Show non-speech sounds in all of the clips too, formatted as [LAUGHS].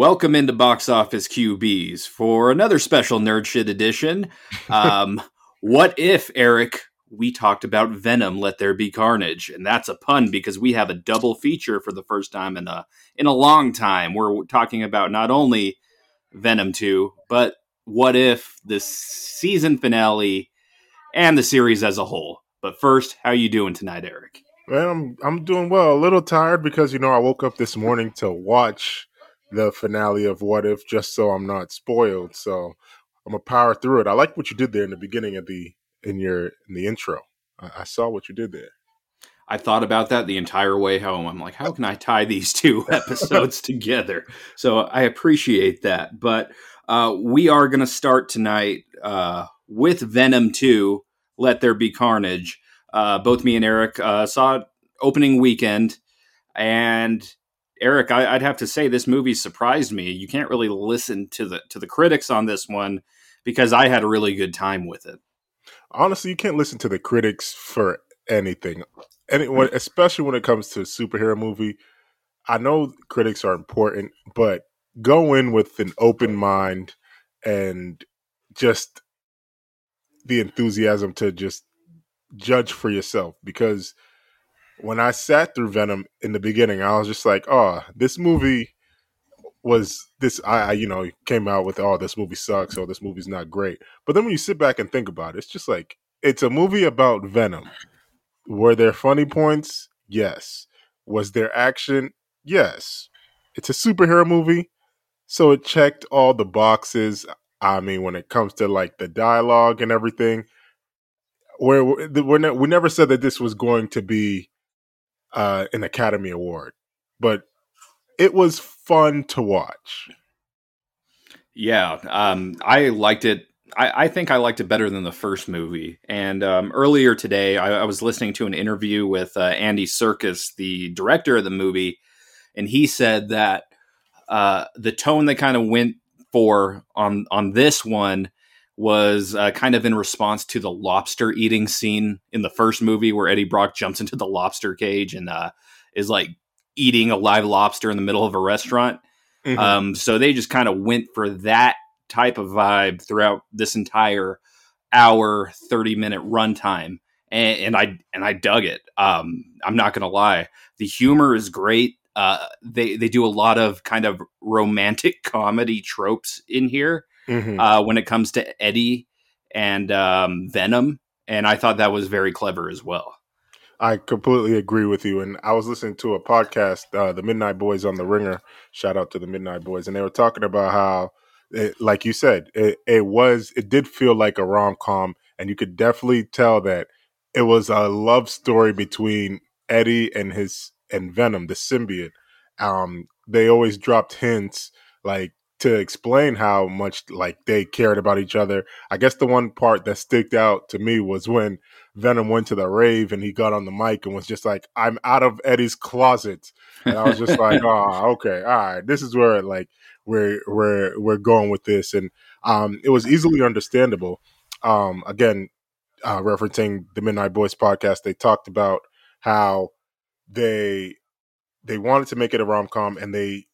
Welcome into Box Office QBs for another special nerd shit edition. Um, [LAUGHS] what if, Eric, we talked about Venom Let There Be Carnage? And that's a pun because we have a double feature for the first time in a in a long time. We're talking about not only Venom 2, but what if the season finale and the series as a whole. But first, how are you doing tonight, Eric? Man, I'm I'm doing well. A little tired because you know I woke up this morning to watch the finale of What If, just so I'm not spoiled. So I'm gonna power through it. I like what you did there in the beginning of the in your in the intro. I, I saw what you did there. I thought about that the entire way home. I'm like, how can I tie these [LAUGHS] two episodes [LAUGHS] together? So I appreciate that. But uh, we are going to start tonight uh, with Venom 2, Let There Be Carnage. Uh, both me and Eric uh, saw it opening weekend. And Eric, I, would have to say this movie surprised me. You can't really listen to the to the critics on this one because I had a really good time with it. Honestly, you can't listen to the critics for anything, anyone, mm. especially when it comes to a superhero movie. I know critics are important, but go in with an open mind and just the enthusiasm to just judge for yourself because when I sat through Venom in the beginning, I was just like, oh, this movie was this I, I, you know came out with oh this movie sucks or this movie's not great. But then when you sit back and think about it it's just like it's a movie about venom. Were there funny points? Yes. Was there action? Yes. It's a superhero movie so it checked all the boxes. I mean when it comes to like the dialogue and everything where we're, ne- we never said that this was going to be uh, an Academy Award, but it was fun to watch. Yeah, um, I liked it. I, I, think I liked it better than the first movie. And um, earlier today, I, I, was listening to an interview with uh, Andy Serkis, the director of the movie, and he said that uh, the tone they kind of went for on on this one was uh, kind of in response to the lobster eating scene in the first movie where Eddie Brock jumps into the lobster cage and uh, is like eating a live lobster in the middle of a restaurant. Mm-hmm. Um, so they just kind of went for that type of vibe throughout this entire hour, 30 minute runtime. And, and I and I dug it. Um, I'm not gonna lie. The humor is great. Uh, they they do a lot of kind of romantic comedy tropes in here mm-hmm. uh, when it comes to Eddie and um, Venom, and I thought that was very clever as well. I completely agree with you. And I was listening to a podcast, uh, the Midnight Boys on the Ringer. Shout out to the Midnight Boys, and they were talking about how, it, like you said, it, it was it did feel like a rom com, and you could definitely tell that it was a love story between Eddie and his and Venom, the symbiote. Um, they always dropped hints like to explain how much like they cared about each other. I guess the one part that sticked out to me was when Venom went to the rave and he got on the mic and was just like, "I'm out of Eddie's closet," and I was just like, [LAUGHS] "Oh, okay, all right, this is where like we're we're we're going with this," and um, it was easily understandable. Um, again, uh, referencing the Midnight Boys podcast, they talked about how they they wanted to make it a rom com and they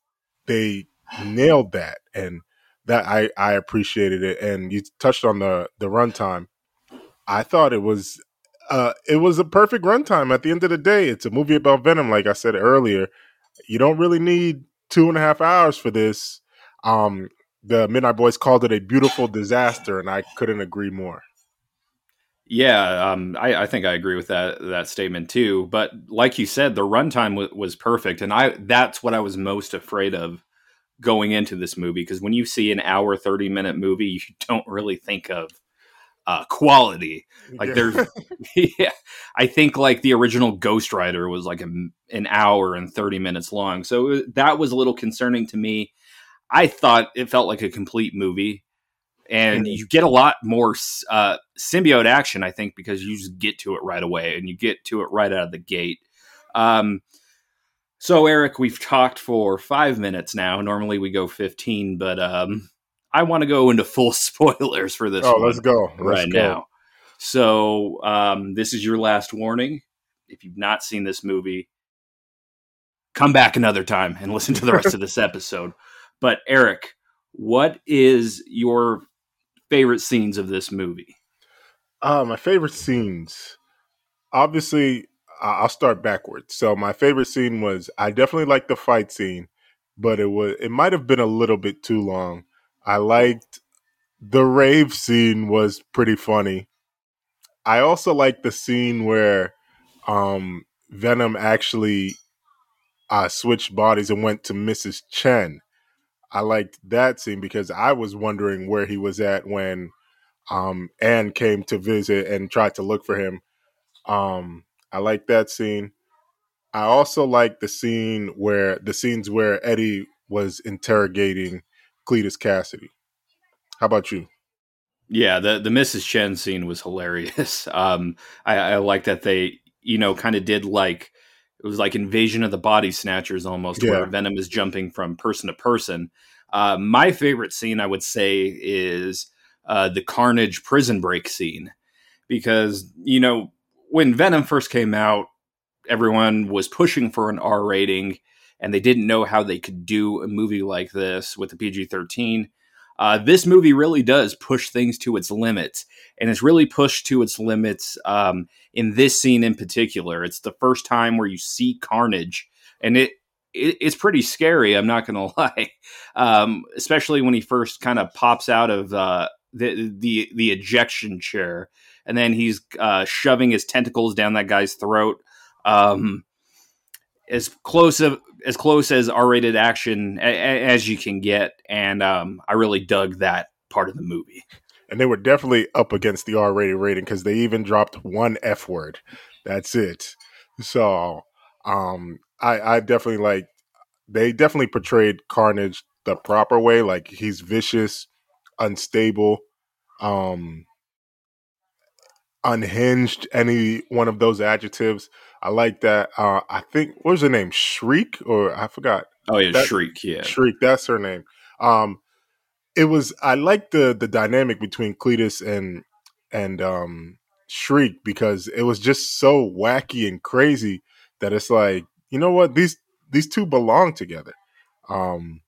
they nailed that, and that I I appreciated it. And you touched on the the runtime. I thought it was uh it was a perfect runtime. At the end of the day, it's a movie about Venom. Like I said earlier, you don't really need two and a half hours for this. Um, the Midnight Boys called it a beautiful disaster, and I couldn't agree more. Yeah, um, I, I, think I agree with that that statement too. But like you said, the runtime w- was perfect, and I that's what I was most afraid of going into this movie because when you see an hour 30 minute movie you [LAUGHS] don't really think of uh, quality. Like yeah. there's [LAUGHS] yeah i think like the original ghost rider was like a, an hour and 30 minutes long. So that was a little concerning to me. I thought it felt like a complete movie and you get a lot more uh, symbiote action i think because you just get to it right away and you get to it right out of the gate. Um, so, Eric, we've talked for five minutes now. Normally we go 15, but um, I want to go into full [LAUGHS] spoilers for this. Oh, let's go. Let's right go. now. So, um, this is your last warning. If you've not seen this movie, come back another time and listen to the rest of [LAUGHS] this episode. But Eric, what is your favorite scenes of this movie? Uh, my favorite scenes. Obviously, I'll start backwards. So my favorite scene was I definitely liked the fight scene, but it was it might have been a little bit too long. I liked the rave scene was pretty funny. I also liked the scene where um, Venom actually uh, switched bodies and went to Mrs. Chen. I liked that scene because I was wondering where he was at when um, Anne came to visit and tried to look for him. Um, I like that scene. I also like the scene where the scenes where Eddie was interrogating Cletus Kasady. How about you? Yeah, the the Mrs. Chen scene was hilarious. [LAUGHS] Um, I, I like that they, you know, kind of did like it was like Invasion of the Body Snatchers almost, yeah. where Venom is jumping from person to person. Uh, my favorite scene, I would say, is uh, the Carnage prison break scene, because you know when Venom first came out, everyone was pushing for an R rating, and they didn't know how they could do a movie like this with the PG thirteen. Uh, this movie really does push things to its limits, and it's really pushed to its limits um, in this scene in particular. It's the first time where you see Carnage, and it, it it's pretty scary. I'm not going [LAUGHS] to lie, um, especially when he first kind of pops out of uh, the the the ejection chair, and then he's uh, shoving his tentacles down that guy's throat. Um, as close of as close as R-rated action a, a, as you can get, and um, I really dug that part of the movie. And they were definitely up against the R-rated rating because they even dropped one F word. That's it. So um, I, I definitely like. They definitely portrayed Carnage the proper way. Like he's vicious, unstable, um, unhinged. Any one of those adjectives I like that. Uh, I think what was her name? Shriek or I forgot. Oh yeah, that, Shriek. Yeah, Shriek. That's her name. Um, it was. I like the the dynamic between Cletus and and um Shriek because it was just so wacky and crazy that it's like you know what these these two belong together. Um,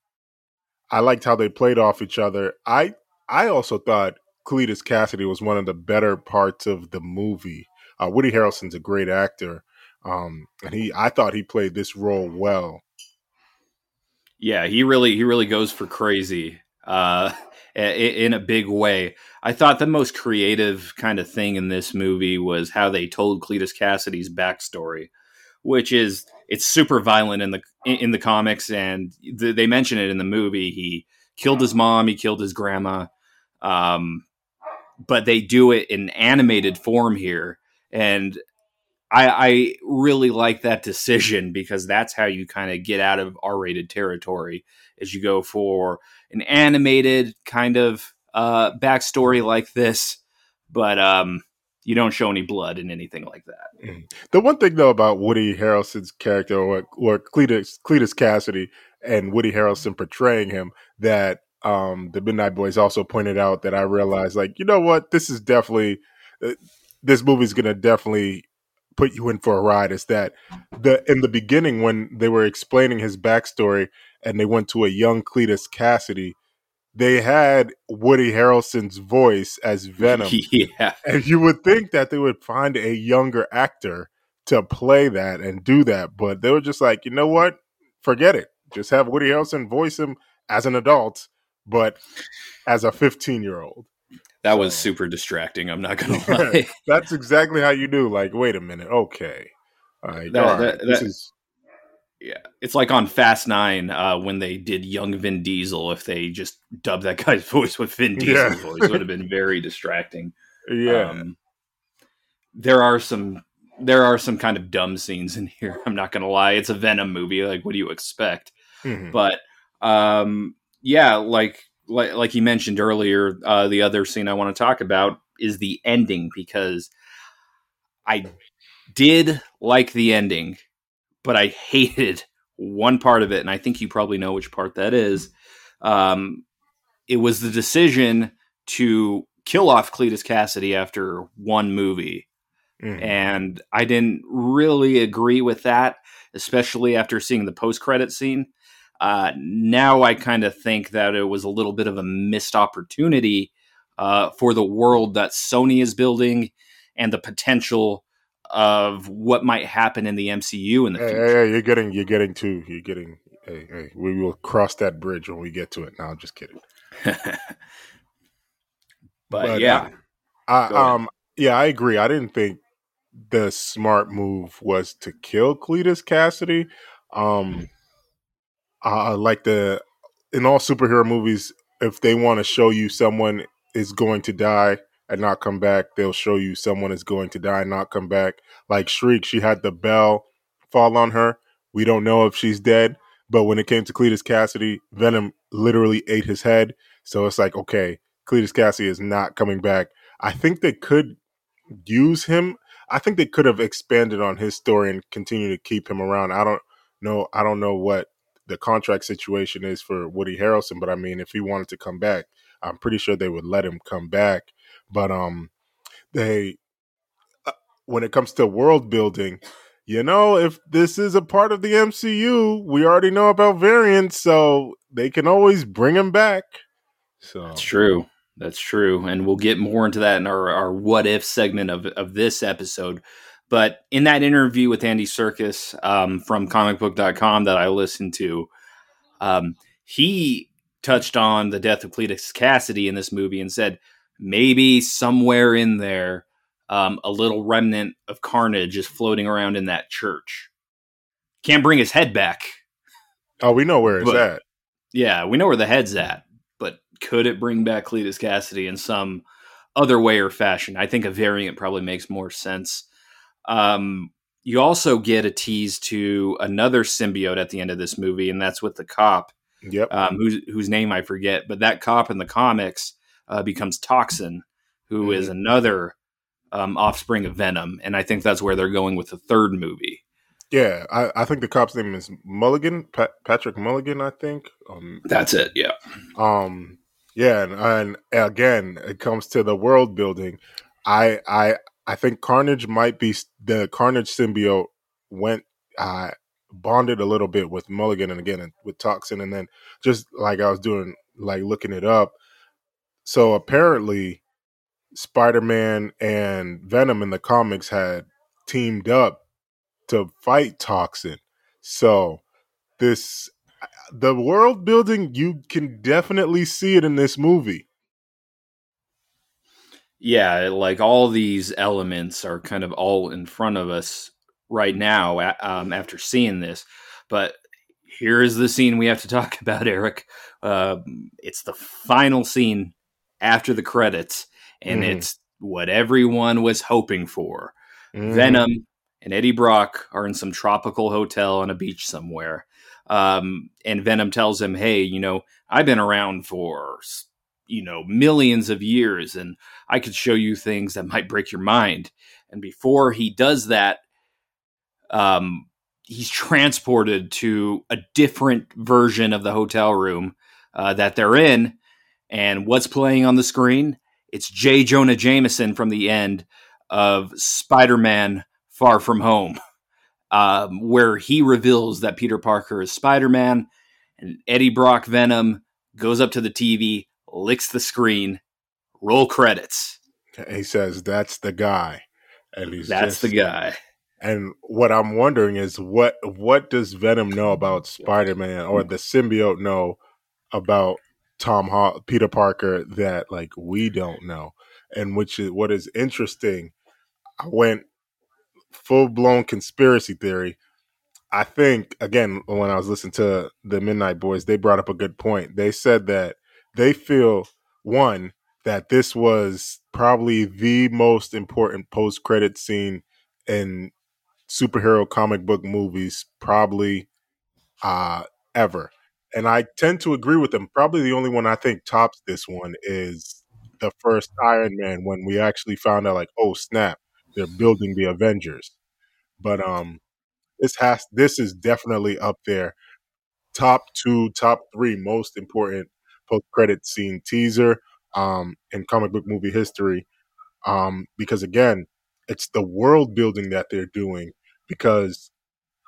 I liked how they played off each other. I I also thought Cletus Kasady was one of the better parts of the movie. Uh, Woody Harrelson's a great actor, um, and he, I thought he played this role well. Yeah, he really, he really goes for crazy uh, [LAUGHS] in a big way. I thought the most creative kind of thing in this movie was how they told Cletus Kasady's backstory, which is it's super violent in the in the comics, and they mention it in the movie. He killed his mom, he killed his grandma, um, but they do it in animated form here, and I, I really like that decision because that's how you kind of get out of R-rated territory as you go for an animated kind of uh, backstory like this, but um, you don't show any blood in anything like that. Mm-hmm. The one thing though about Woody Harrelson's character, or, or Cletus, Cletus Kasady, and Woody Harrelson portraying him, that um, the Midnight Boys also pointed out that I realized, like, you know what, this is definitely. Uh, this movie's gonna definitely put you in for a ride is that the in the beginning when they were explaining his backstory and they went to a young Cletus Kasady, they had Woody Harrelson's voice as [LAUGHS] Venom. Yeah. And you would think that they would find a younger actor to play that and do that, but they were just like, you know what? Forget it. Just have Woody Harrelson voice him as an adult, but as a 15 year old. That so. was super distracting. I'm not gonna [LAUGHS] lie. [LAUGHS] That's exactly how you do. Like, wait a minute, okay, all right, that, all right. That, this is yeah, it's like on Fast Nine uh, when they did young Vin Diesel. If they just dubbed that guy's [LAUGHS] voice with Vin Diesel's yeah. voice, it would have been very distracting. Yeah, um, there are some there are some kind of dumb scenes in here. I'm not gonna lie. It's a Venom movie. Like, what do you expect? Mm-hmm. But um, yeah, like like, like you mentioned earlier, uh, the other scene I want to talk about is the ending because I did like the ending, but I hated one part of it, and I think you probably know which part that is. Um, it was the decision to kill off Cletus Kasady after one movie. Mm. And I didn't really agree with that, especially after seeing the post credit scene. Uh, now I kind of think that it was a little bit of a missed opportunity uh, for the world that Sony is building and the potential of what might happen in the MCU in the hey, future. Hey, you're getting, you're getting too, you're getting. Hey, hey, we will cross that bridge when we get to it. Now, I'm just kidding. [LAUGHS] but, But, yeah, I, Go ahead. um, yeah, I agree. I didn't think the smart move was to kill Cletus Kasady. Um, I like the in all superhero movies, if they want to show you someone is going to die and not come back, they'll show you someone is going to die and not come back. Like Shriek, she had the bell fall on her. We don't know if she's dead, but when it came to Cletus Kasady, Venom literally ate his head. So it's like, okay, Cletus Kasady is not coming back. I think they could use him. I think they could have expanded on his story and continue to keep him around. I don't know. I don't know what the contract situation is for Woody Harrelson, but I mean, if he wanted to come back, I'm pretty sure they would let him come back. But um, they uh, when it comes to world building, you know, if this is a part of the MCU, we already know about variants, so they can always bring him back. So That's true. That's true. And we'll get more into that in our, our what if segment of, of this episode. But in that interview with Andy Serkis um, from comicbook.com that I listened to, um, he touched on the death of Cletus Kasady in this movie and said maybe somewhere in there, um, a little remnant of carnage is floating around in that church. Can't bring his head back. oh, we know where it's But- at. Yeah, we know where the head's at, but could it bring back Cletus Kasady in some other way or fashion? I think a variant probably makes more sense. Um, you also get a tease to another symbiote at the end of this movie, and that's with the cop, Yep. um, whose whose name I forget. But that cop in the comics uh, becomes Toxin, who is another um, offspring of Venom, and I think that's where they're going with the third movie. Yeah, I, I think the cop's name is Mulligan, Pat, Patrick Mulligan. I think. Um, That's it. Yeah. um, yeah, and, and again, it comes to the world building. I, I, I think Carnage might be the Carnage symbiote went uh, bonded a little bit with Mulligan, and again with Toxin, and then just like I was doing, like looking it up. So apparently, Spider Man and Venom in the comics had teamed up to fight Toxin. So this the world building you can definitely see it in this movie. Yeah, like all these elements are kind of all in front of us right now um, after seeing this. But here is the scene we have to talk [LAUGHS] about, Eric. Uh, it's the final scene after the credits, and Mhm. it's what everyone was hoping for. Mhm. Venom and Eddie Brock are in some tropical hotel on a beach somewhere. Um, and Venom tells him, Hey, you know, I've been around for, you know, millions of years and I could show you things that might break your mind. And before he does that, um, he's transported to a different version of the hotel room uh, that they're in. And what's playing on the screen? It's J. Jonah Jameson from the end of Spider Man Far From Home, um, where he reveals that Peter Parker is Spider Man, and Eddie Brock Venom goes up to the TV, licks the screen, roll credits. he says that's the guy. And he's That's just- the guy. And what I'm wondering is what what does Venom know about Spider-Man or the symbiote know about Tom Hall, Peter Parker that like we don't know? And which is what is interesting. I went full blown conspiracy theory. I think again when I was listening to the Midnight Boys, they brought up a good point. They said that they feel one that this was probably the most important post credit scene in superhero comic book movies probably uh ever. And I tend to agree with them. Probably the only one I think tops this one is the first Iron Man when we actually found out like, oh snap, they're building the Avengers. But um this has this is definitely up there. Top two, top three most important post credit scene teaser um in comic book movie history. Um because again, it's the world building that they're doing because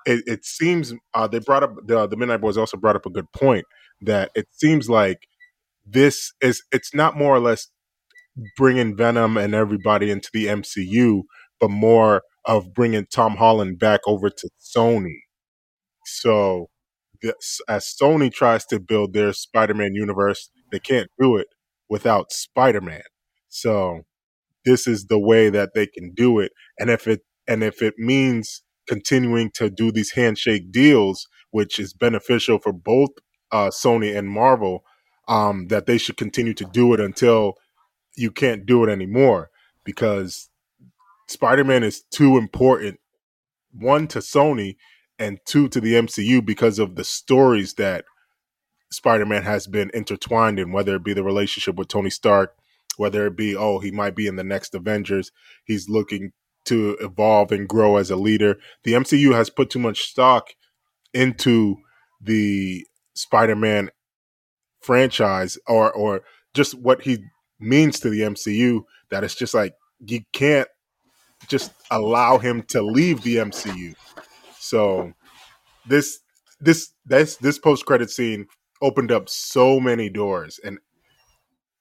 it, it seems uh, they brought up the the Midnight Boys also brought up a good point that it seems like this is it's not more or less bringing Venom and everybody into the MCU, but more of bringing Tom Holland back over to Sony. So, as Sony tries to build their Spider-Man universe, they can't do it without Spider-Man. So, this is the way that they can do it, and if it and if it means continuing to do these handshake deals, which is beneficial for both uh, Sony and Marvel, um, that they should continue to do it until you can't do it anymore because Spider Man is too important, one to Sony and two to the MCU because of the stories that Spider Man has been intertwined in, whether it be the relationship with Tony Stark, whether it be, oh, he might be in the next Avengers. He's looking to evolve and grow as a leader. The MCU has put too much stock into the Spider-Man franchise or or just what he means to the MCU that it's just like you can't just allow him to leave the MCU. So this this this this post credit scene opened up so many doors and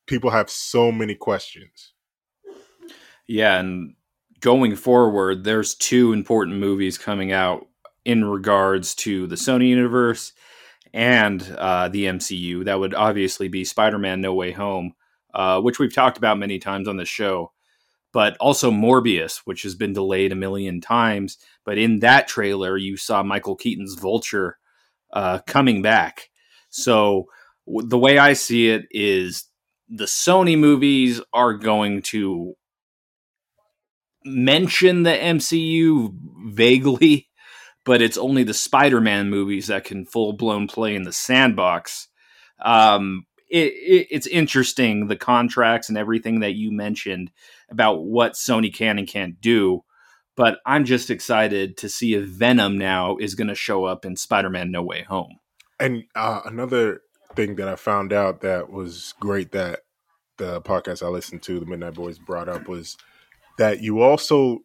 people have so many questions. Yeah, and going forward, there's two important movies coming out in regards to the Sony universe and uh, the MCU. That would obviously be Spider Man No Way Home, uh, which we've talked about many times on the show, but also Morbius, which has been delayed a million times. But in that trailer, you saw Michael Keaton's Vulture uh, coming back. So w- the way I see it is the Sony movies are going to mention the MCU vaguely, [LAUGHS] but it's only the Spider-Man movies that can full-blown play in the sandbox. Um, it, it, it's interesting the contracts and everything that you mentioned about what Sony can and can't do. But I'm just excited to see if Venom now is going to show up in Spider-Man: No Way Home. And uh, another thing that I found out that was great that the podcast I listened to, the Midnight Boys, brought up was that you also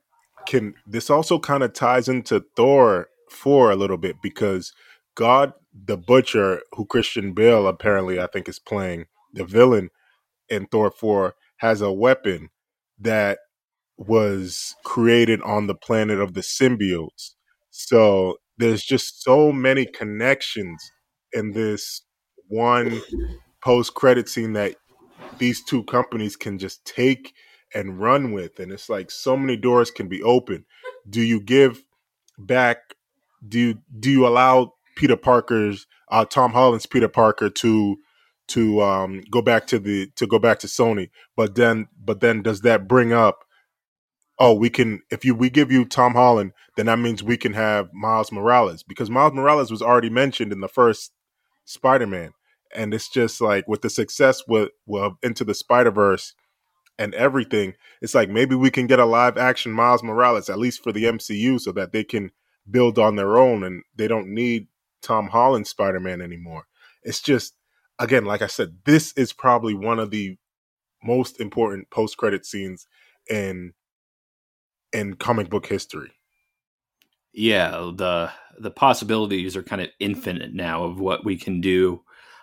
can this also kind of ties into Thor 4 a little bit because God the Butcher, who Christian Bale apparently I think is playing the villain in Thor 4, has a weapon that was created on the planet of the symbiotes. So there's just so many connections in this one post credit scene that these two companies can just take and run with. And it's like so many doors can be open. Do you give back? Do you, do you allow Peter Parker's uh, Tom Holland's Peter Parker to to um, go back to the to go back to Sony? But then but then does that bring up? Oh, we can if you we give you Tom Holland, then that means we can have Miles Morales because Miles Morales was already mentioned in the first Spider Man, and it's just like with the success with, with Into the Spider Verse and everything, it's like maybe we can get a live action Miles Morales, at least for the MCU, so that they can build on their own and they don't need Tom Holland Spider Man anymore. It's just, again, like I said, this is probably one of the most important post credit scenes in in comic book history. Yeah, the the possibilities are kind of infinite now of what we can do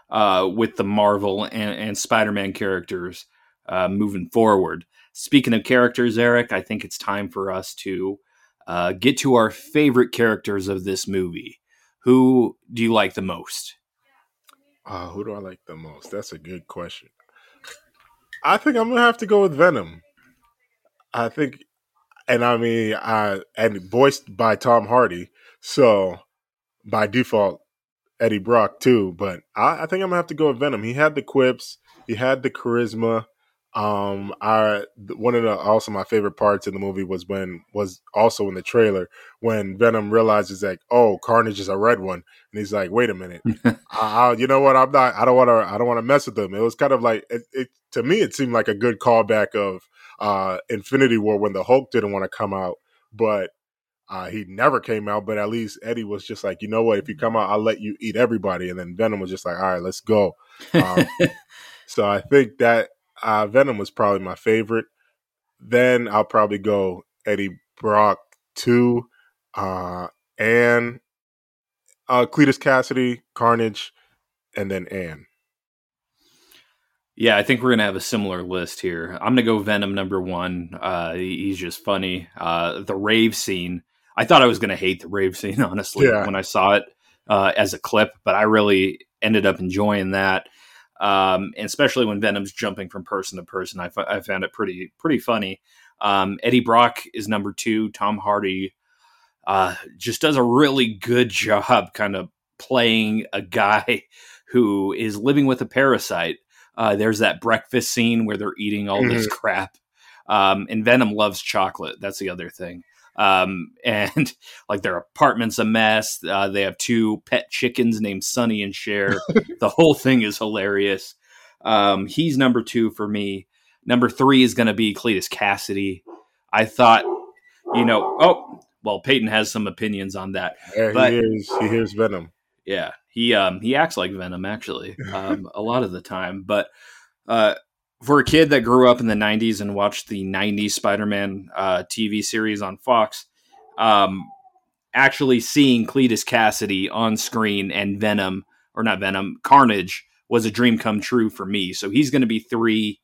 uh, with the Marvel and, and Spider Man characters uh, moving forward. Speaking of characters, Eric, I think it's time for us to uh, get to our favorite characters of this movie. Who do you like the most? Uh, who do I like the most? That's a good question. I think I'm gonna have to go with Venom. I think, and I mean, I and voiced by Tom Hardy, so by default, Eddie Brock too. But I, I think I'm gonna have to go with Venom. He had the quips, he had the charisma, um, I one of the also my favorite parts in the movie was when was also in the trailer when Venom realizes like, oh, Carnage is a red one, and he's like, wait a minute, [LAUGHS] I, I, you know what? I'm not. I don't want to. I don't want to mess with them. It was kind of like it, it, to me. It seemed like a good callback of uh, Infinity War when the Hulk didn't want to come out, but uh, he never came out, but at least Eddie was just like, you know what? If you come out, I'll let you eat everybody. And then Venom was just like, all right, let's go. Um, [LAUGHS] so I think that uh, Venom was probably my favorite. Then I'll probably go Eddie Brock two, uh, and uh, Cletus Kasady, Carnage, and then Anne. Yeah, I think we're gonna have a similar list here. I'm gonna go Venom number one. Uh, he's just funny. Uh, the rave scene. I thought I was gonna hate the rave scene [LAUGHS] honestly Yeah. when I saw it uh, as a clip, but I really ended up enjoying that. Um, and especially when Venom's jumping from person to person, I, f- I found it pretty pretty funny. Um, Eddie Brock is number two. Tom Hardy uh, just does a really good job, kind of playing a guy [LAUGHS] who is living with a parasite. Uh, there's that breakfast scene where they're eating all this crap. Um, and Venom loves chocolate. That's the other thing. Um, [LAUGHS] and like their apartment's a mess. Uh, they have two pet chickens named Sonny and Cher. [LAUGHS] the whole thing is hilarious. Um, he's number two for me. Number three is going to be Cletus Kasady. I thought, you know, oh, well, Peyton has some opinions on that. Yeah, But- he hears he hears Venom. Yeah, he um he acts like Venom actually, [LAUGHS] um, a lot of the time. But uh, for a kid that grew up in the '90s and watched the '90s Spider-Man uh, TV series on Fox, um, actually seeing Cletus Kasady on screen and Venom or not Venom, Carnage was a dream come true for me. So he's going to be three.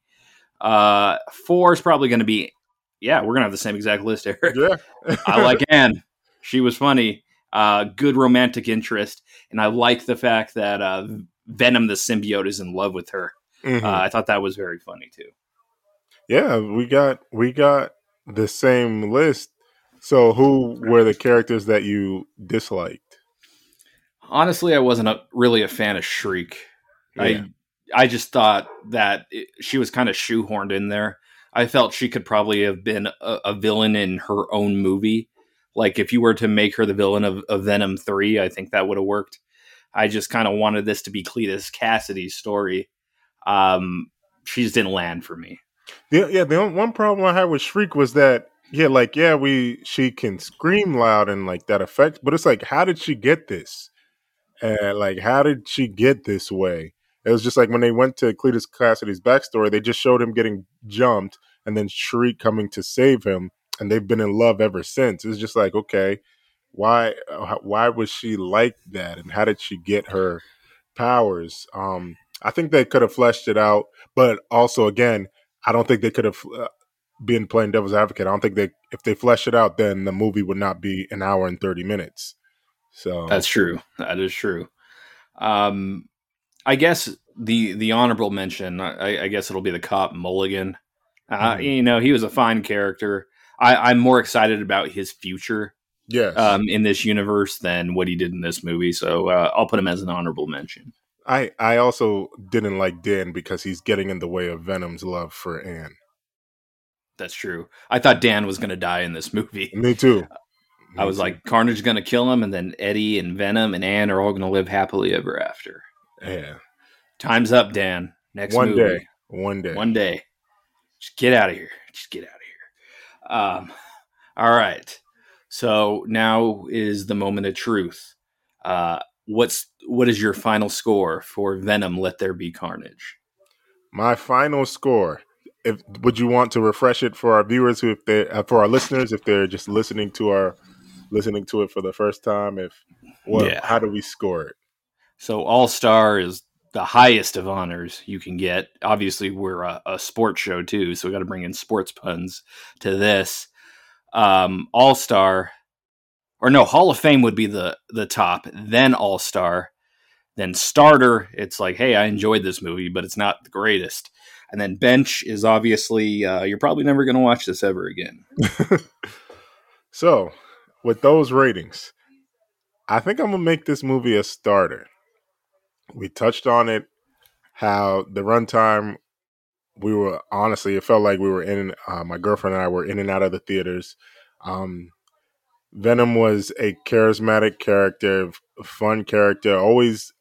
Uh, four is probably going to be. Yeah, we're gonna have the same exact list, Eric. Yeah, [LAUGHS] I like Anne. She was funny. Uh, good romantic interest, and I like the fact that uh, Venom the symbiote is in love with her. Mhm. Uh, I thought that was very funny too. yeah. We got we got the same list. So, who were the characters that you disliked? Honestly, I wasn't a, really a fan of Shriek. Yeah. I I just thought that it, she was kind of shoehorned in there. I felt she could probably have been a, a villain in her own movie. Like if you were to make her the villain of, of Venom three, I think that would have worked. I just kind of wanted this to be Cletus Kasady's story. Um, she just didn't land for me. The, yeah, the one problem I had with Shriek was that yeah, like yeah, we she can scream loud and like that affects, but it's like how did she get this? And like how did she get this way? It was just like when they went to Cletus Kasady's backstory, they just showed him getting jumped and then Shriek coming to save him, and they've been in love ever since. It's just like okay, why uh, why was she like that, and how did she get her powers? Um, I think they could have fleshed it out, but also again, I don't think they could have uh, been playing devil's advocate. I don't think they if they flesh it out, then the movie would not be an hour and thirty minutes. So That's true. That is true. Um, I guess the the honorable mention. I, I guess it'll be the cop Mulligan. Uh, Mhm. You know, he was a fine character. I, I'm more excited about his future yes, um, in this universe than what he did in this movie. So uh, I'll put him as an honorable mention. I I also didn't like Dan because he's getting in the way of Venom's love for Anne. That's true. I thought Dan was going to die in this movie. [LAUGHS] Me too. I was like, Carnage going to kill him, and then Eddie and Venom and Anne are all going to live happily ever after. yeah, Time's up, Dan. Next one movie. day, one day, One day. Just get out of here. Just get out of here. Um, all right. So now is the moment of truth. Uh, what's what is your final score for Venom? Let there be carnage. My final score. If would you want to refresh it for our viewers who if they uh, for our listeners if they're just listening to our listening to it for the first time if what Yeah. how do we score it? So All Star is the highest of honors you can get. Obviously, we're a, a sports show too, so we got to bring in sports puns to this. Um, All Star, or no, Hall of Fame would be the the top. Then All Star, then Starter. It's like, hey, I enjoyed this movie, but it's not the greatest. And then Bench is obviously uh, you're probably never going to watch this ever again. [LAUGHS] So, with those ratings, I think I'm gonna make this movie a starter. We touched on it, how the runtime. We were honestly, it felt like we were in. Uh, my girlfriend and I were in and out of the theaters. Um, Venom was a charismatic character, fun character. Always,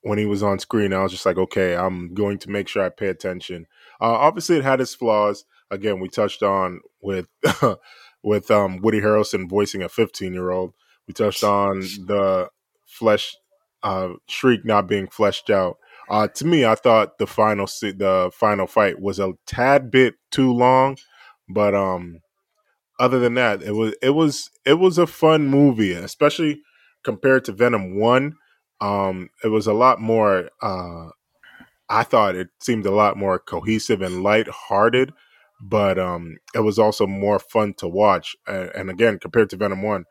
when he was on screen, I was just like, okay, I'm going to make sure I pay attention. Uh, obviously, it had its flaws. Again, we touched on with [LAUGHS] with um, Woody Harrelson voicing a 15 year old. We touched on the flesh uh, shriek not being fleshed out. Uh, to me, I thought the final the final fight was a tad bit too long, but um, other than that, it was it was it was a fun movie, especially compared to Venom One, um, it was a lot more. Uh, I thought it seemed a lot more cohesive and light-hearted, but um, it was also more fun to watch. And, and again, compared to Venom One,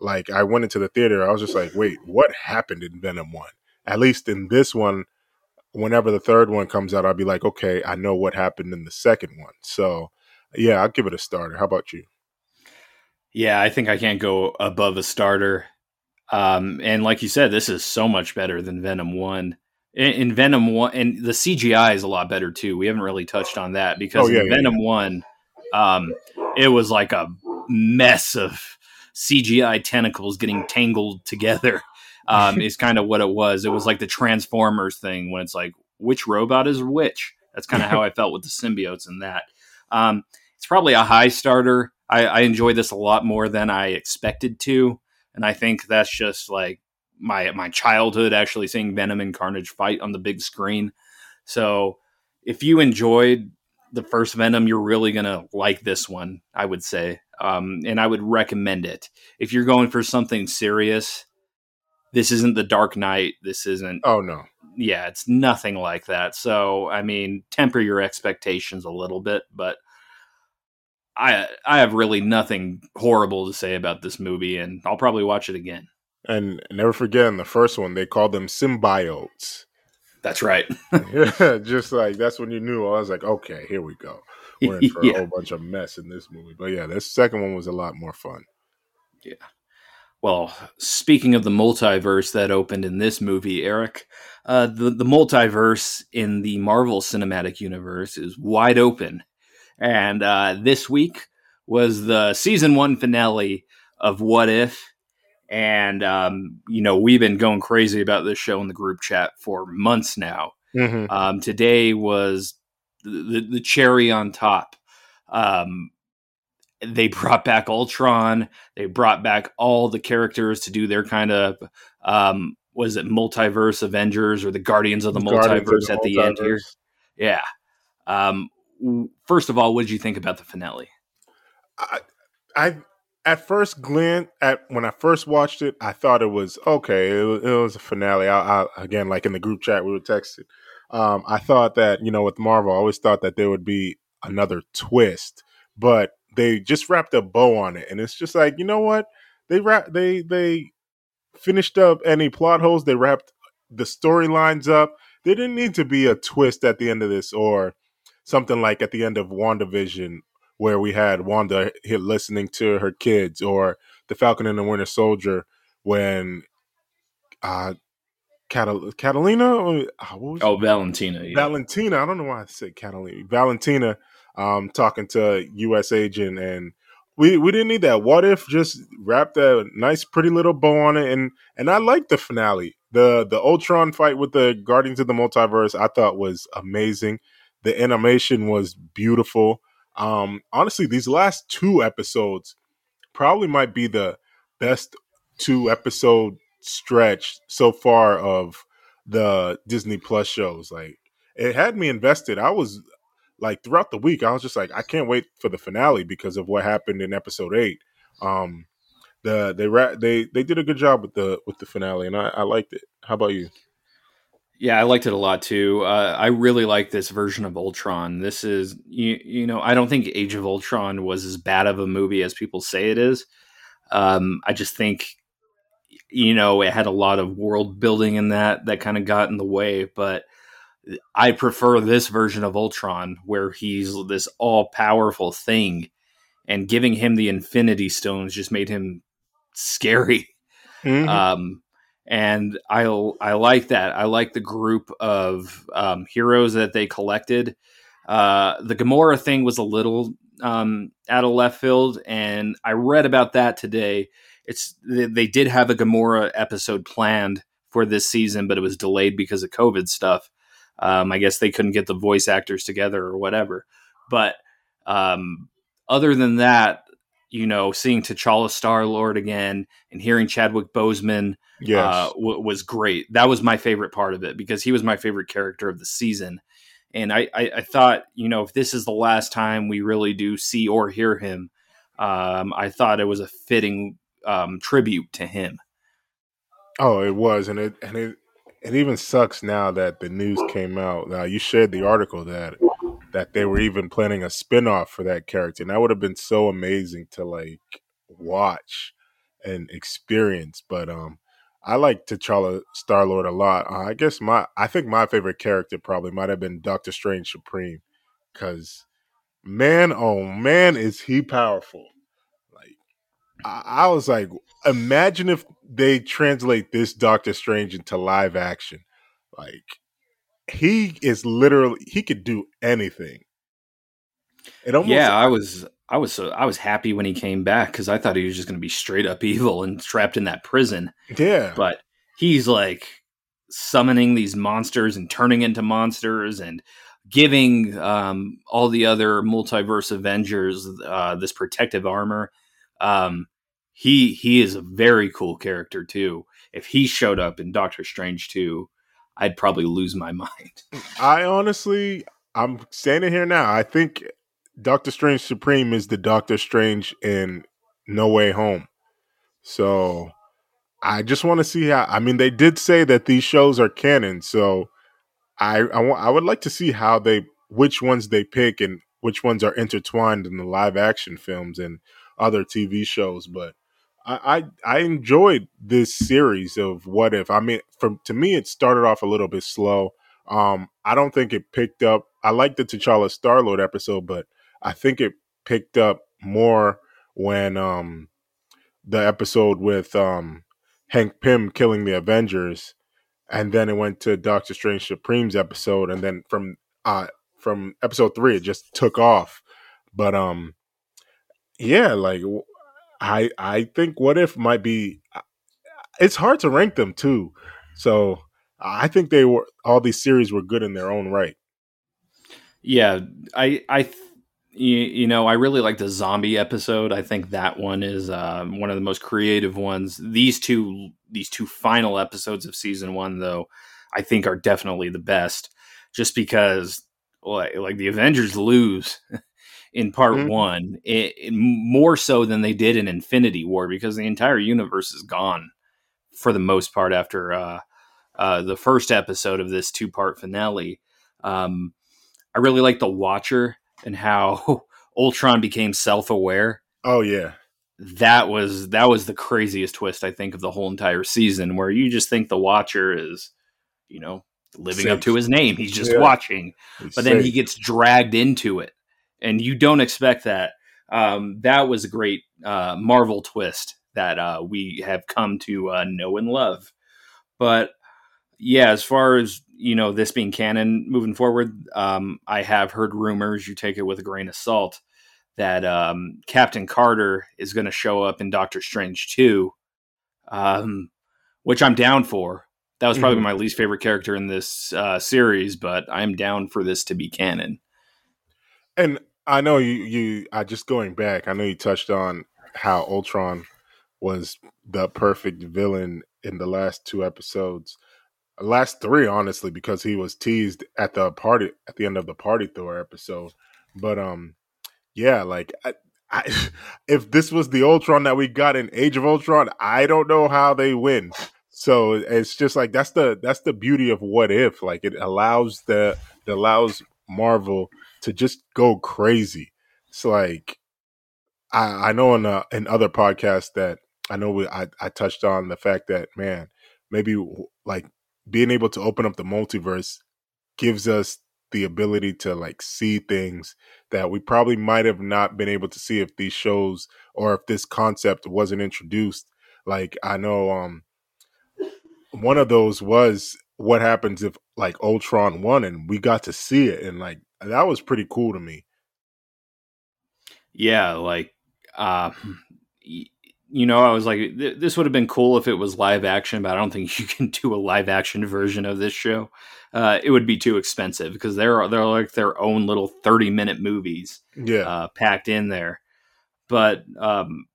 like I went into the theater, I was just like, "Wait, what happened in Venom One?" At least in this one, whenever the third one comes out, I'll be like, "Okay, I know what happened in the second one." So, yeah, I'll give it a starter. How about you? Yeah, I think I can't go above a starter. Um, and like you said, this is so much better than Venom One. In, in, Venom One, and the CGI is a lot better too. We haven't really touched on that because oh, yeah, in yeah, Venom yeah. One, um, it was like a mess of CGI tentacles getting tangled together. [LAUGHS] Um, is kind of what it was. It was like the Transformers thing when it's like which robot is which. That's kind of how [LAUGHS] I felt with the symbiotes in that. Um, it's probably a high starter. I, I enjoy this a lot more than I expected to, and I think that's just like my my childhood actually seeing Venom and Carnage fight on the big screen. So if you enjoyed the first Venom, you're really gonna like this one, I would say, um, and I would recommend it. If you're going for something serious, this isn't the Dark Knight. This isn't. Oh no. Yeah, it's nothing like that. So I mean, temper your expectations a little bit, but I I have really nothing horrible to say about this movie, and I'll probably watch it again. And never forget, in the first one, they called them symbiotes. That's right. [LAUGHS] [LAUGHS] yeah, just like that's when you knew. I was like, okay, here we go. We're in for [LAUGHS] yeah. a whole bunch of mess in this movie. But yeah, this second one was a lot more fun. Yeah. Well, speaking of the multiverse that opened in this movie, Eric, uh, the the multiverse in the Marvel Cinematic Universe is wide open and uh, this week was the season one finale of What If. And, um, you know, we've been going crazy about this show in the group chat for months now. Mm-hmm. Um, today was the, the, cherry on top. Um, they brought back Ultron. They brought back all the characters to do their kind of um, was it multiverse Avengers or the Guardians of the Guardians Multiverse of the at multiverse. the end here? Yeah. Um, first of all, what did you think about the finale? I, I at first glance at when I first watched it, I thought it was okay. It was, it was a finale. I, I, again, like in the group chat, we were texting. Um, I thought that you know with Marvel, I always thought that there would be another twist, but they just wrapped a bow on it, and it's just like you know what they wrap they they finished up any plot holes. They wrapped the storylines up. There didn't need to be a twist at the end of this, or something like at the end of WandaVision, where we had Wanda listening to her kids, or the Falcon and the Winter Soldier when uh, Catal- Catalina, uh, oh Valentina, yeah. Valentina. I don't know why I said Catalina. Valentina, um, talking to U.S. agent, and we we didn't need that. What if just wrapped a nice, pretty little bow on it, and and I liked the finale. The the Ultron fight with the Guardians of the Multiverse, I thought was amazing. The animation was beautiful. Um, honestly, these last two episodes probably might be the best two episode stretch so far of the Disney Plus shows. Like it had me invested. I was like throughout the week, I was just like, I can't wait for the finale because of what happened in episode eight. Um, the they they they did a good job with the with the finale, and I, I liked it. How about you? Yeah, I liked it a lot too. Uh, I really like this version of Ultron. This is, you, you know, I don't think Age of Ultron was as bad of a movie as people say it is. Um, I just think, you know, it had a lot of world building in that that kind of got in the way. But I prefer this version of Ultron where he's this all powerful thing, and giving him the Infinity Stones just made him scary. Mm-hmm. Um, and I I like that. I like the group of um, heroes that they collected. Uh, the Gamora thing was a little um, out of left field, and I read about that today. It's they, did have a Gamora episode planned for this season, but it was delayed because of COVID stuff. Um, I guess they couldn't get the voice actors together or whatever. But um, other than that, you know, seeing T'Challa Star Lord again and hearing Chadwick Boseman yes. uh, w- was great. That was my favorite part of it because he was my favorite character of the season. And I, I, I thought, you know, if this is the last time we really do see or hear him, um, I thought it was a fitting um, tribute to him. Oh, it was, and it and it it even sucks now that the news came out. Now you shared the article that that they were even planning a spinoff for that character, and that would have been so amazing to like watch and experience. But um, I like T'Challa Star Lord a lot. Uh, I guess my I think my favorite character probably might have been Doctor Strange Supreme, because man, oh man, is he powerful! Like I, I was like, imagine if they translate this Doctor Strange into live action, like he is literally he could do anything. It almost yeah, I was I was so I was happy when he came back because I thought he was just going to be straight up [LAUGHS] evil and trapped in that prison. Yeah, but he's like summoning these monsters and turning into monsters and giving um, all the other multiverse Avengers uh, this protective armor. Um, he he is a very cool character too. If he showed up in Doctor Strange too, I'd probably lose my [LAUGHS] mind. I honestly, I'm standing here now. I think Doctor Strange Supreme is the Doctor Strange in No Way Home. So I just want to see how. I mean, they did say that these shows are canon, so I I, w- I would like to see how they which ones they pick and which ones are intertwined in the live action films and other TV shows. But I, I, I enjoyed this series of What If. I mean, from to me, it started off a little bit slow. Um, I don't think it picked up. I like the T'Challa Star Lord episode, but I think it picked up more when um the episode with um Hank Pym killing the Avengers, and then it went to Doctor Strange Supreme's episode, and then from uh from episode three it just took off. But um, yeah, like I I think What If might be. Uh, it's hard to rank them too, so I think they were all these series were good in their own right. Yeah, I I you, you, know, I really like the zombie episode. I think that one is uh, one of the most creative ones. These two, these two final episodes of season one, though, I think are definitely the best, just because like, like the Avengers lose [LAUGHS] in part mm-hmm. one, it, it, more so than they did in Infinity War, because the entire universe is gone for the most part after uh, uh, the first episode of this two part finale. Um, I really like the Watcher and how [LAUGHS] Ultron became self aware. Oh yeah. That was that was the craziest twist I think of the whole entire season where you just think the watcher is, you know, living safe. up to his name. He's just yeah. watching. He's but then he gets dragged into it. And you don't expect that. Um, that was a great uh, Marvel twist that uh, we have come to uh, know and love. But yeah, as far as you know, this being canon moving forward, um, I have heard rumors. You take it with a grain of salt that um, Captain Carter is going to show up in Doctor Strange two, um, which I'm down for. That was probably mm-hmm. my least favorite character in this uh, series, but I'm down for this to be canon. And I know you, you. I just going back. I know you touched on how Ultron was the perfect villain in the last two episodes last three, honestly, because he was teased at the party at the end of the party Thor episode. But um, yeah, like I, I, [LAUGHS] if this was the Ultron that we got in Age of Ultron, I don't know how they win. So it's just like that's the that's the beauty of what if. Like it allows the it allows Marvel to just go crazy. It's like I, I know in uh, in other podcasts that I know we, I I touched on the fact that man maybe like being able to open up the multiverse gives us the ability to like see things that we probably might have not been able to see if these shows or if this concept wasn't introduced. Like i know um one of those was what happens if like ultron won and we got to see it and like that was pretty cool to me. Yeah like uh you know, I was like, this would have been cool if it was live action, but I don't think [LAUGHS] you can do a live action version of this show. Uh, it would be too expensive because they're they're like their own little thirty minute movies, yeah, uh, packed in there. But um,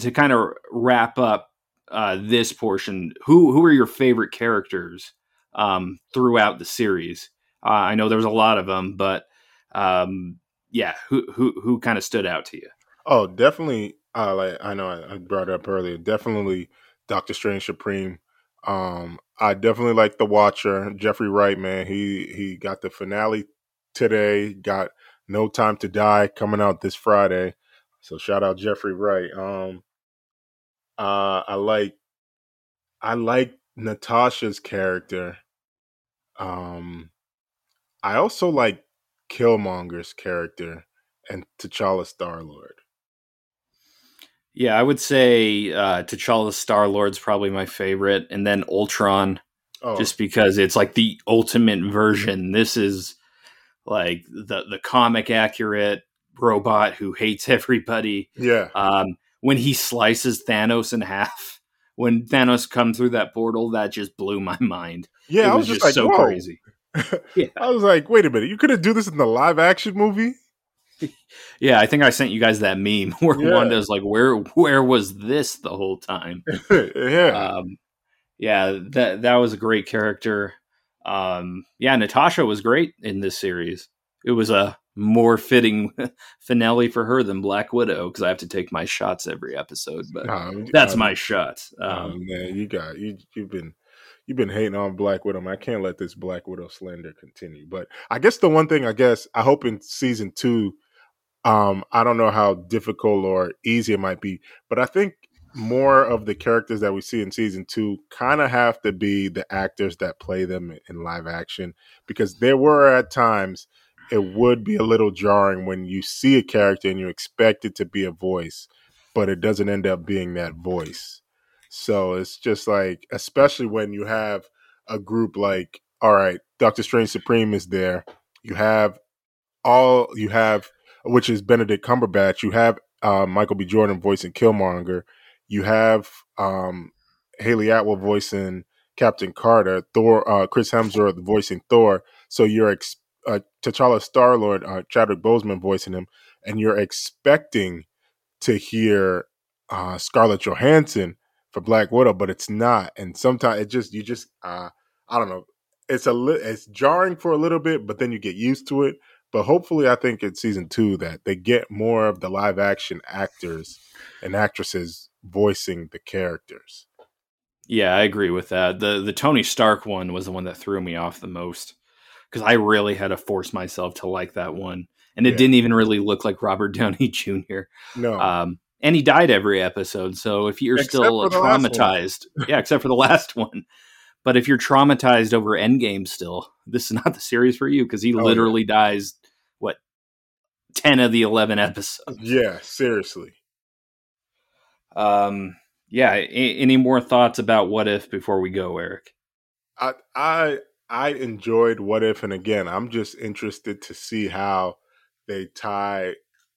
to kind of wrap up uh, this portion, who who are your favorite characters um, throughout the series? Uh, I know there's a lot of them, but um, yeah, who who who kind of stood out to you? Oh, definitely uh, like I know I, I brought it up earlier. Definitely Doctor Strange Supreme. Um, I definitely like the Watcher, Jeffrey Wright. Man, he he got the finale today. Got No Time to Die coming out this Friday. So shout out Jeffrey Wright. Um, uh, I like I like Natasha's character. Um, I also like Killmonger's character and T'Challa Star Lord. Yeah, I would say uh, T'Challa Star Lord's probably my favorite, and then Ultron, oh. just because it's like the ultimate version. This is like the the comic accurate robot who hates [LAUGHS] everybody. Yeah. Um, when he slices Thanos in half, [LAUGHS] when Thanos come through that portal, that just blew my mind. Yeah, it I was, was just, like, so Whoa. crazy. [LAUGHS] yeah. I was like, wait a minute, you couldn't do this in the live action movie? Yeah, I think I sent you guys that meme [LAUGHS] where yeah. Wanda's like, "Where, where was this the whole time?" [LAUGHS] yeah, um, yeah, that that was a great character. Um, yeah, Natasha was great in this series. It was a more fitting [LAUGHS] finale for her than Black Widow because I have to take my shots every episode, but um, that's my shot. Um, man, you got you. You've been you've been hating on Black Widow. Man. I can't let this Black Widow slander continue. But I guess the one thing I guess I hope in season two, um, I don't know how difficult or easy it might be, but I think more of the characters that we see in season two kind of have to be the actors that play them in live action because there were at times it would be a little jarring when you see a character and you expect it to be a voice, but it doesn't end up being that voice. So it's just like, especially when you have a group like, all right, Doctor Strange Supreme is there. You have all you have, which is Benedict Cumberbatch. You have uh, Michael B. Jordan voicing Killmonger. You have um, Hayley Atwell voicing Captain Carter. Thor, uh, Chris Hemsworth voicing Thor. So you're ex- uh, T'Challa Star Lord, uh, Chadwick Boseman voicing him, and you're expecting to hear uh, Scarlett Johansson for Black Widow, but it's not. And sometimes it just you just uh I don't know. It's a li- it's jarring for a little bit, but then you get used to it. But hopefully, I think in season two that they get more of the live action actors and actresses voicing the characters. Yeah, I agree with that. the The Tony Stark one was the one that threw me off the most because I really had to force myself to like that one, and it yeah. didn't even really look like Robert [LAUGHS] Downey Jr. No, um, and he died every episode. So if you're except still traumatized, [LAUGHS] yeah, except for the last one. But if you're traumatized over Endgame still, this is not the series for you because he oh, literally yeah. dies 10 of the 11 episodes. Yeah, seriously. Um yeah, a- any more thoughts about what if before we go, Eric? I I I enjoyed what if and again, I'm just interested to see how they tie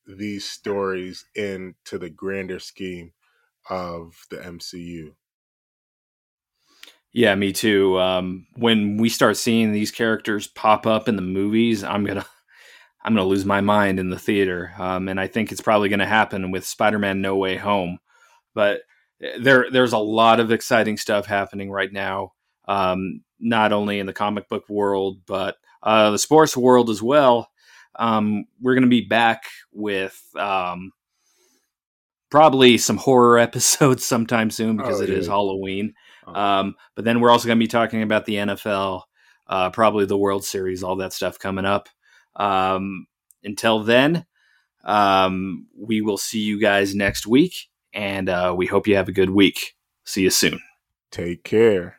these stories into the grander scheme of the MCU. Yeah, me too. Um, when we start seeing these characters pop up in the movies, I'm gonna I'm gonna lose my mind in the theater, um, and I think it's probably gonna happen with Spider-Man: No Way Home. But eh, there there's a lot of exciting stuff happening right now, um, not only in the comic book world but uh, the sports world as well. Um, we're going to be back with um, probably some horror [LAUGHS] episodes sometime soon because oh, it yeah. is Halloween. Oh. Um, but then we're also going to be talking about the NFL, uh, probably the World Series, all that stuff coming up. Um, until then, um, we will see you guys next week, and uh, we hope you have a good week. See you soon. Take care.